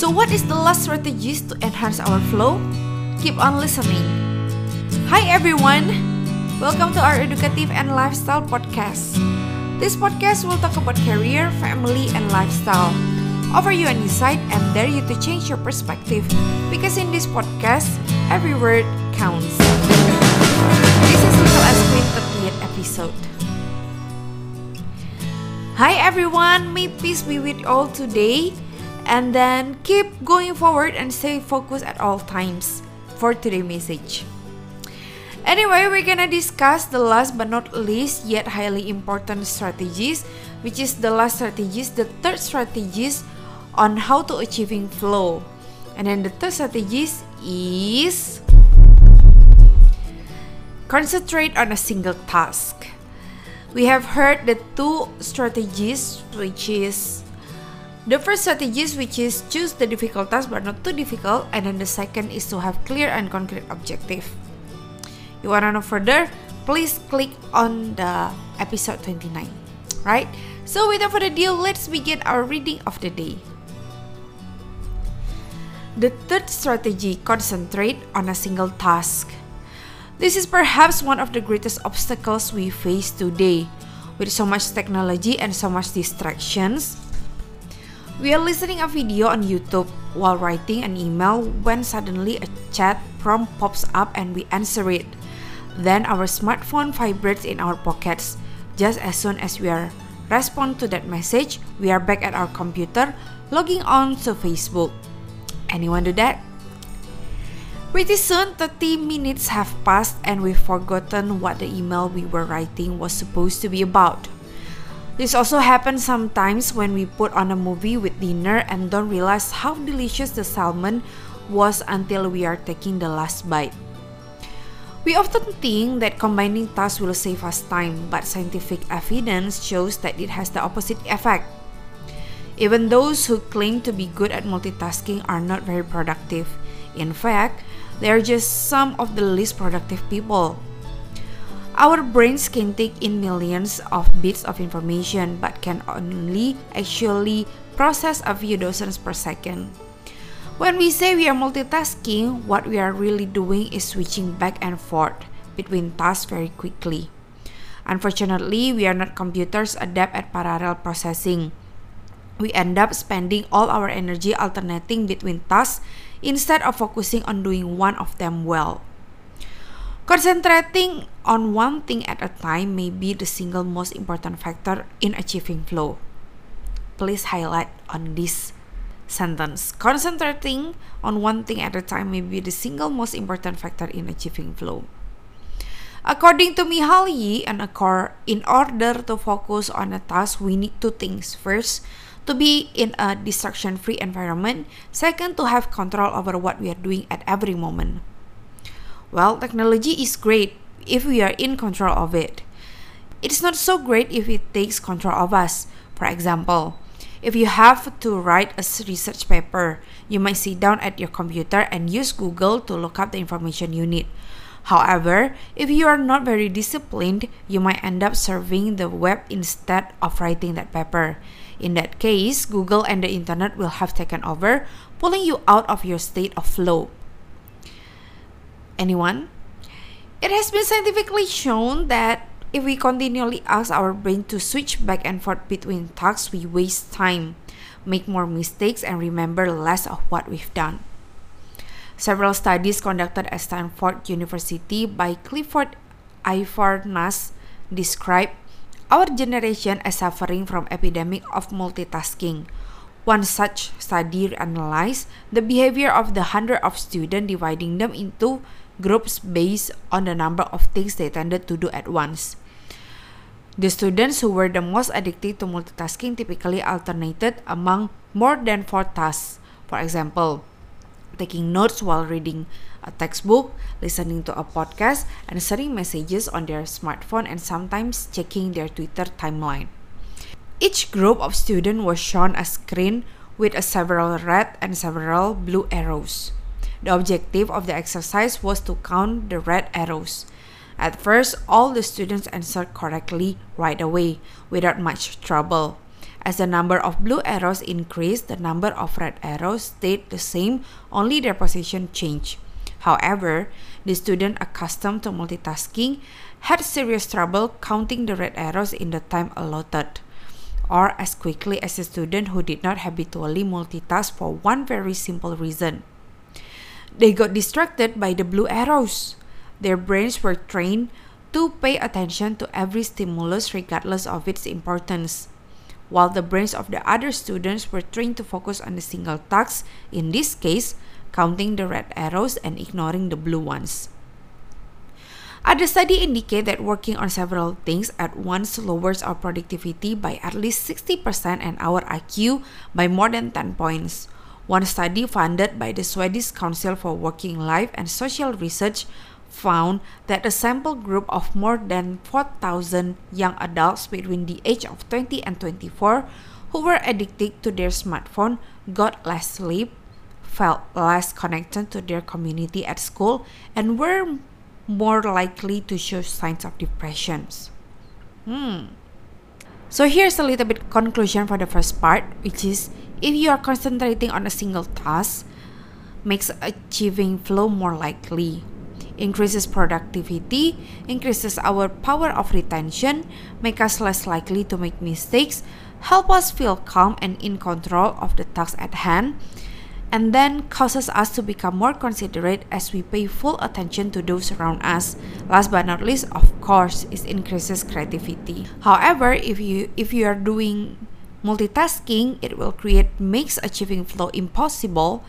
So, what is the last strategies to enhance our flow? Keep on listening. Hi everyone, welcome to our educative and lifestyle podcast. This podcast will talk about career, family, and lifestyle. Offer you an insight and dare you to change your perspective because in this podcast, every word counts. This is Little S Queen 30th episode. Hi everyone, may peace be with all today and then keep going forward and stay focused at all times for today's message. Anyway, we're gonna discuss the last but not least yet highly important strategies, which is the last strategies, the third strategies on how to achieving flow. And then the third strategies is concentrate on a single task. We have heard the two strategies, which is the first strategy is which is choose the difficult task but not too difficult, and then the second is to have clear and concrete objective. You wanna know further? Please click on the episode 29. Right? So without further ado, let's begin our reading of the day. The third strategy concentrate on a single task. This is perhaps one of the greatest obstacles we face today. With so much technology and so much distractions, we are listening a video on YouTube while writing an email when suddenly a chat prompt pops up and we answer it. Then our smartphone vibrates in our pockets. Just as soon as we are respond to that message, we are back at our computer logging on to Facebook. Anyone do that? Pretty soon, 30 minutes have passed and we've forgotten what the email we were writing was supposed to be about. This also happens sometimes when we put on a movie with dinner and don't realize how delicious the salmon was until we are taking the last bite. We often think that combining tasks will save us time, but scientific evidence shows that it has the opposite effect. Even those who claim to be good at multitasking are not very productive. In fact, they are just some of the least productive people. Our brains can take in millions of bits of information but can only actually process a few dozens per second. When we say we are multitasking, what we are really doing is switching back and forth between tasks very quickly. Unfortunately, we are not computers adept at parallel processing. We end up spending all our energy alternating between tasks instead of focusing on doing one of them well. Concentrating on one thing at a time may be the single most important factor in achieving flow. Please highlight on this sentence. Concentrating on one thing at a time may be the single most important factor in achieving flow. According to Mihaly, and in order to focus on a task, we need two things. First, to be in a distraction free environment, second, to have control over what we are doing at every moment. Well, technology is great if we are in control of it. It's not so great if it takes control of us. For example, if you have to write a research paper, you might sit down at your computer and use Google to look up the information you need. However, if you are not very disciplined, you might end up surfing the web instead of writing that paper. In that case, Google and the internet will have taken over, pulling you out of your state of flow. Anyone? It has been scientifically shown that if we continually ask our brain to switch back and forth between tasks, we waste time, make more mistakes, and remember less of what we've done. Several studies conducted at Stanford University by Clifford Ivernas describe our generation as suffering from epidemic of multitasking. One such study analyzed the behavior of the hundred of students, dividing them into groups based on the number of things they tended to do at once. The students who were the most addicted to multitasking typically alternated among more than four tasks. For example, taking notes while reading a textbook, listening to a podcast, and sending messages on their smartphone and sometimes checking their Twitter timeline. Each group of students was shown a screen with a several red and several blue arrows. The objective of the exercise was to count the red arrows. At first, all the students answered correctly right away without much trouble. As the number of blue arrows increased, the number of red arrows stayed the same, only their position changed. However, the student accustomed to multitasking had serious trouble counting the red arrows in the time allotted, or as quickly as a student who did not habitually multitask for one very simple reason. They got distracted by the blue arrows. Their brains were trained to pay attention to every stimulus regardless of its importance while the brains of the other students were trained to focus on the single task, in this case, counting the red arrows and ignoring the blue ones. Other studies indicate that working on several things at once lowers our productivity by at least 60% and our IQ by more than 10 points. One study funded by the Swedish Council for Working Life and Social Research found that a sample group of more than 4,000 young adults between the age of 20 and 24 who were addicted to their smartphone got less sleep, felt less connected to their community at school, and were more likely to show signs of depressions. Hmm. So here's a little bit conclusion for the first part, which is if you are concentrating on a single task, makes achieving flow more likely increases productivity, increases our power of retention, make us less likely to make mistakes, help us feel calm and in control of the task at hand, and then causes us to become more considerate as we pay full attention to those around us. Last but not least, of course, it increases creativity. However, if you if you are doing multitasking, it will create makes achieving flow impossible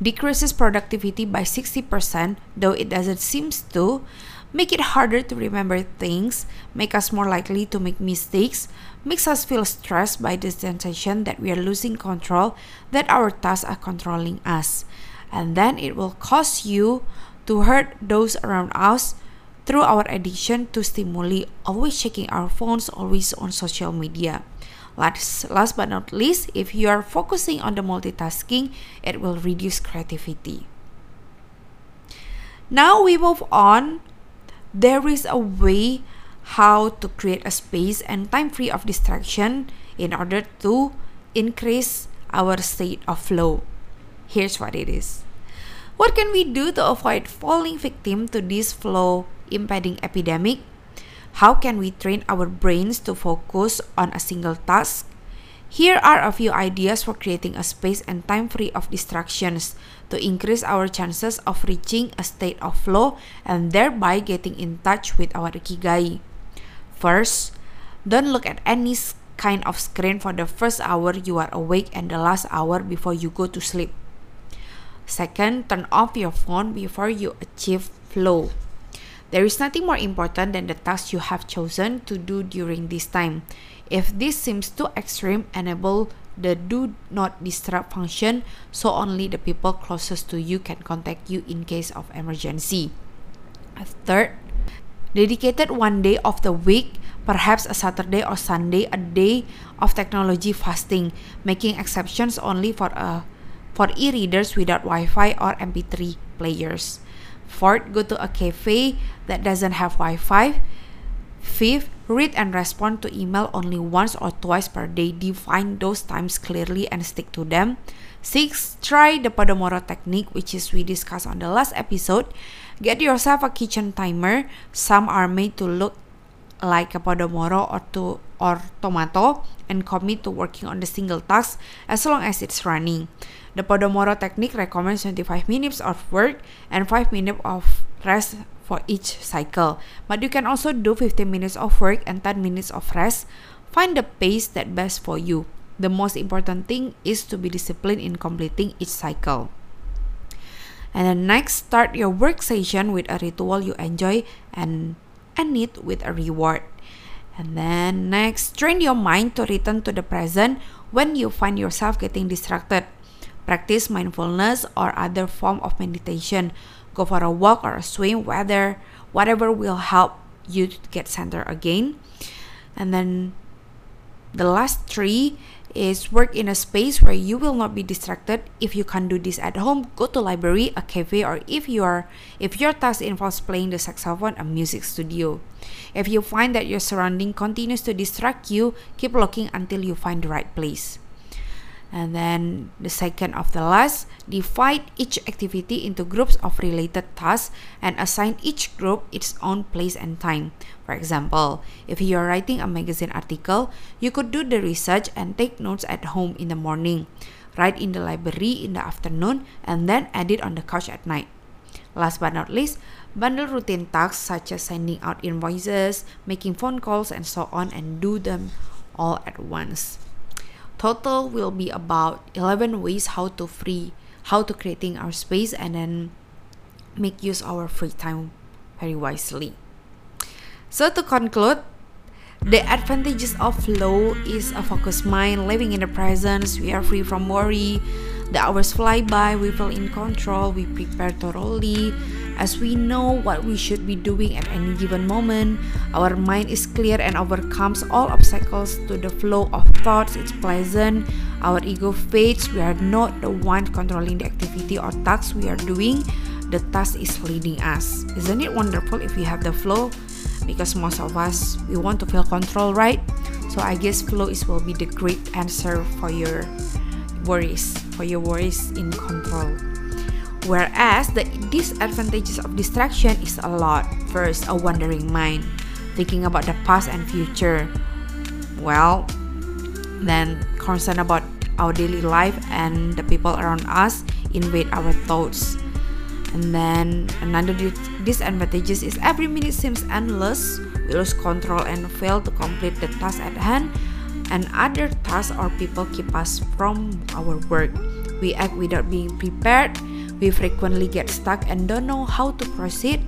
decreases productivity by 60%, though it doesn't seem to, make it harder to remember things, make us more likely to make mistakes, makes us feel stressed by the sensation that we are losing control, that our tasks are controlling us. And then it will cause you to hurt those around us through our addiction to stimuli, always checking our phones, always on social media. Last, last but not least, if you are focusing on the multitasking, it will reduce creativity. Now we move on. There is a way how to create a space and time free of distraction in order to increase our state of flow. Here's what it is. What can we do to avoid falling victim to this flow impeding epidemic? How can we train our brains to focus on a single task? Here are a few ideas for creating a space and time free of distractions to increase our chances of reaching a state of flow and thereby getting in touch with our ikigai. First, don't look at any kind of screen for the first hour you are awake and the last hour before you go to sleep. Second, turn off your phone before you achieve flow. There is nothing more important than the task you have chosen to do during this time. If this seems too extreme, enable the do not disturb function so only the people closest to you can contact you in case of emergency. Third, dedicated one day of the week, perhaps a Saturday or Sunday, a day of technology fasting, making exceptions only for a uh, for e-readers without Wi-Fi or MP3 players. Fourth, go to a cafe that doesn't have Wi Fi. Fifth, read and respond to email only once or twice per day. Define those times clearly and stick to them. Six, try the Pomodoro technique, which is we discussed on the last episode. Get yourself a kitchen timer. Some are made to look like a Pomodoro or to or tomato and commit to working on the single task as long as it's running. The Pomodoro technique recommends 25 minutes of work and 5 minutes of rest for each cycle. But you can also do 15 minutes of work and 10 minutes of rest. Find the pace that best for you. The most important thing is to be disciplined in completing each cycle. And then next, start your work session with a ritual you enjoy and end it with a reward. And then next, train your mind to return to the present when you find yourself getting distracted. Practice mindfulness or other form of meditation. Go for a walk or a swim, whether whatever will help you to get centered again. And then the last three, is work in a space where you will not be distracted. If you can't do this at home go to library a cafe or if you are if your task involves playing the saxophone a music studio. If you find that your surrounding continues to distract you keep looking until you find the right place and then the second of the last, divide each activity into groups of related tasks and assign each group its own place and time. For example, if you are writing a magazine article, you could do the research and take notes at home in the morning, write in the library in the afternoon, and then edit on the couch at night. Last but not least, bundle routine tasks such as sending out invoices, making phone calls, and so on, and do them all at once. Total will be about 11 ways how to free, how to creating our space and then make use our free time very wisely. So to conclude, the advantages of flow is a focused mind, living in the present, we are free from worry, the hours fly by, we feel in control, we prepare thoroughly, as we know what we should be doing at any given moment. Our mind is clear and overcomes all obstacles to the flow of thoughts. It's pleasant. Our ego fades. We are not the one controlling the activity or task we are doing. The task is leading us. Isn't it wonderful if we have the flow? Because most of us we want to feel control, right? So I guess flow is will be the great answer for your worries, for your worries in control. Whereas the disadvantages of distraction is a lot. First, a wandering mind, thinking about the past and future. Well, then concern about our daily life and the people around us invade our thoughts. And then another disadvantages is every minute seems endless. We lose control and fail to complete the task at hand. And other tasks or people keep us from our work. We act without being prepared we frequently get stuck and don't know how to proceed.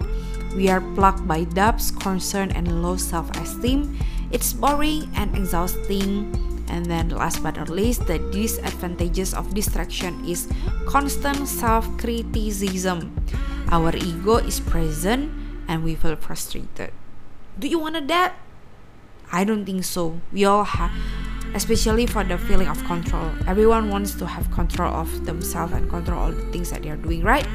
We are plagued by doubts, concern, and low self esteem. It's boring and exhausting. And then, last but not least, the disadvantages of distraction is constant self criticism. Our ego is present and we feel frustrated. Do you want that? I don't think so. We all have especially for the feeling of control. Everyone wants to have control of themselves and control all the things that they are doing, right?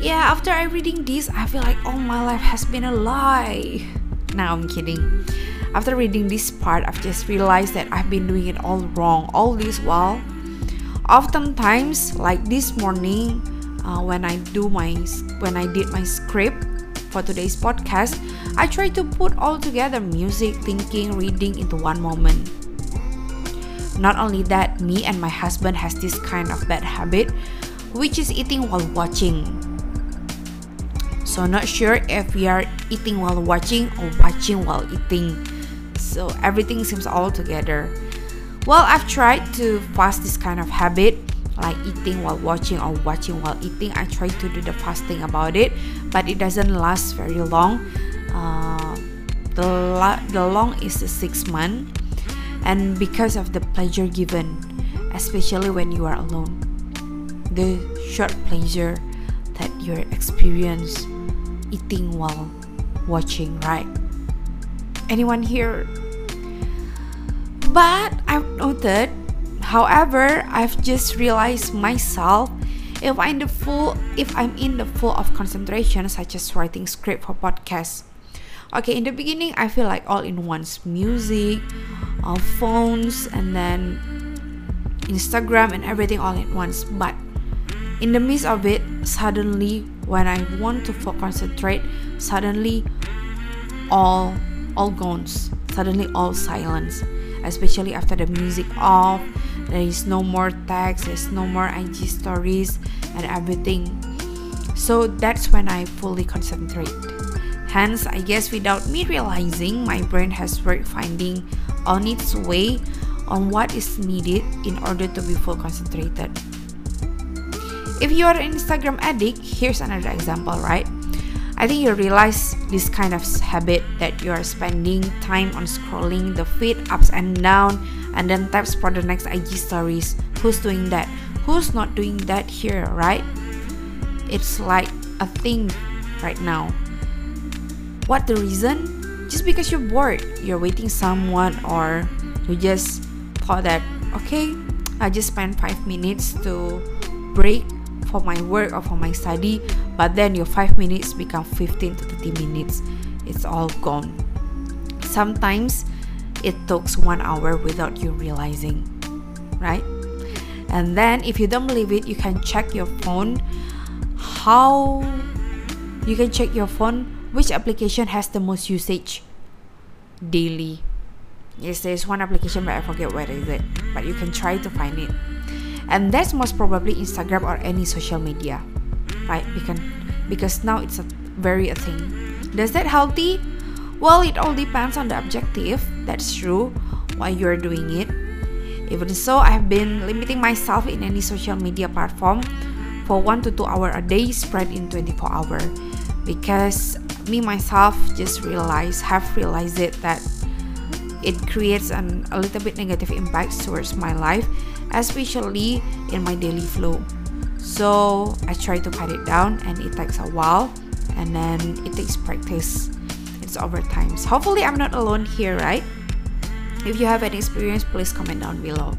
Yeah, after I reading this, I feel like all my life has been a lie. Now I'm kidding. After reading this part, I've just realized that I've been doing it all wrong all this while. Oftentimes, like this morning, uh, when I do my when I did my script, for today's podcast, I try to put all together music, thinking, reading into one moment. Not only that, me and my husband has this kind of bad habit, which is eating while watching. So not sure if we are eating while watching or watching while eating. So everything seems all together. Well, I've tried to fast this kind of habit like eating while watching or watching while eating i try to do the fasting about it but it doesn't last very long uh, the, the long is six months and because of the pleasure given especially when you are alone the short pleasure that you experience eating while watching right anyone here but i've noted However, I've just realized myself if I'm in the full if I'm in the full of concentration such as writing script for podcasts. Okay, in the beginning I feel like all in one's music, all phones and then Instagram and everything all at once. But in the midst of it, suddenly when I want to concentrate, suddenly all all gone. Suddenly all silence. Especially after the music off there is no more text there's no more ig stories and everything so that's when i fully concentrate hence i guess without me realizing my brain has worked finding on its way on what is needed in order to be full concentrated if you are an instagram addict here's another example right I think you realize this kind of habit that you are spending time on scrolling the feed ups and down and then taps for the next IG stories. Who's doing that? Who's not doing that here, right? It's like a thing right now. What the reason? just because you're bored, you're waiting someone, or you just thought that, okay, I just spent five minutes to break for my work or for my study, but then your five minutes become 15 to 30 minutes. It's all gone. Sometimes it takes one hour without you realizing, right? And then, if you don't believe it, you can check your phone. How you can check your phone which application has the most usage daily. Yes, there's one application, but I forget where is it. But you can try to find it. And that's most probably Instagram or any social media, right? Because because now it's a very a thing. Does that healthy? Well, it all depends on the objective. That's true. Why you're doing it. Even so, I have been limiting myself in any social media platform for one to two hour a day, spread in 24 hour. Because me myself just realized, have realized it that it creates an, a little bit negative impact towards my life, especially in my daily flow. So I try to cut it down, and it takes a while, and then it takes practice. It's over time. So hopefully, I'm not alone here, right? If you have any experience, please comment down below.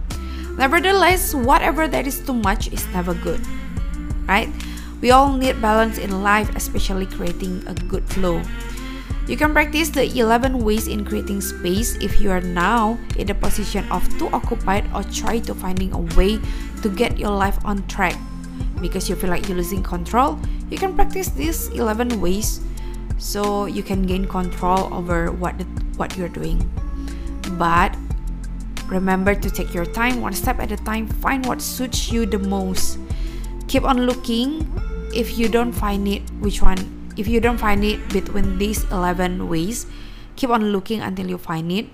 Nevertheless, whatever that is too much is never good, right? We all need balance in life, especially creating a good flow. You can practice the 11 ways in creating space if you are now in the position of too occupied or try to finding a way to get your life on track. Because you feel like you're losing control, you can practice these 11 ways so you can gain control over what the, what you're doing. But remember to take your time one step at a time, find what suits you the most. Keep on looking if you don't find it which one if you don't find it between these 11 ways keep on looking until you find it.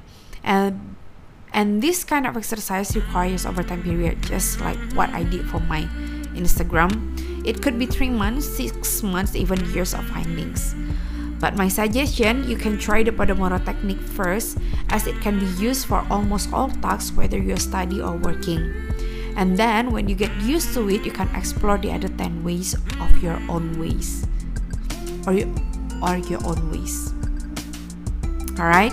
And and this kind of exercise requires overtime period just like what i did for my instagram. It could be three months six months even years of findings. But my suggestion, you can try the Pomodoro technique first as it can be used for almost all tasks whether you're study or working. And then when you get used to it, you can explore the other 10 ways of your own ways or, you, or your own ways. All right.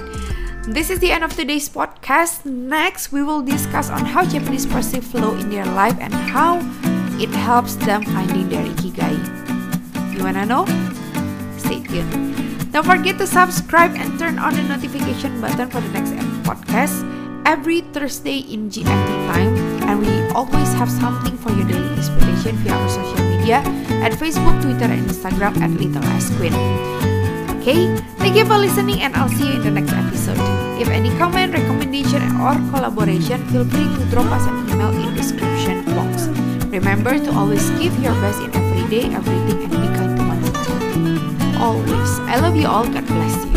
This is the end of today's podcast. Next, we will discuss on how Japanese perceive flow in their life and how it helps them finding their ikigai. You wanna know? Stay tuned. Don't forget to subscribe and turn on the notification button for the next podcast every Thursday in GMT time, and we always have something for your daily inspiration via our social media at Facebook, Twitter, and Instagram at Little S Queen. Okay, thank you for listening, and I'll see you in the next episode. If any comment, recommendation, or collaboration, feel free to drop us an email in description box. Remember to always give your best in every day, everything, and be kind to one another. Always. I love you all. God bless you.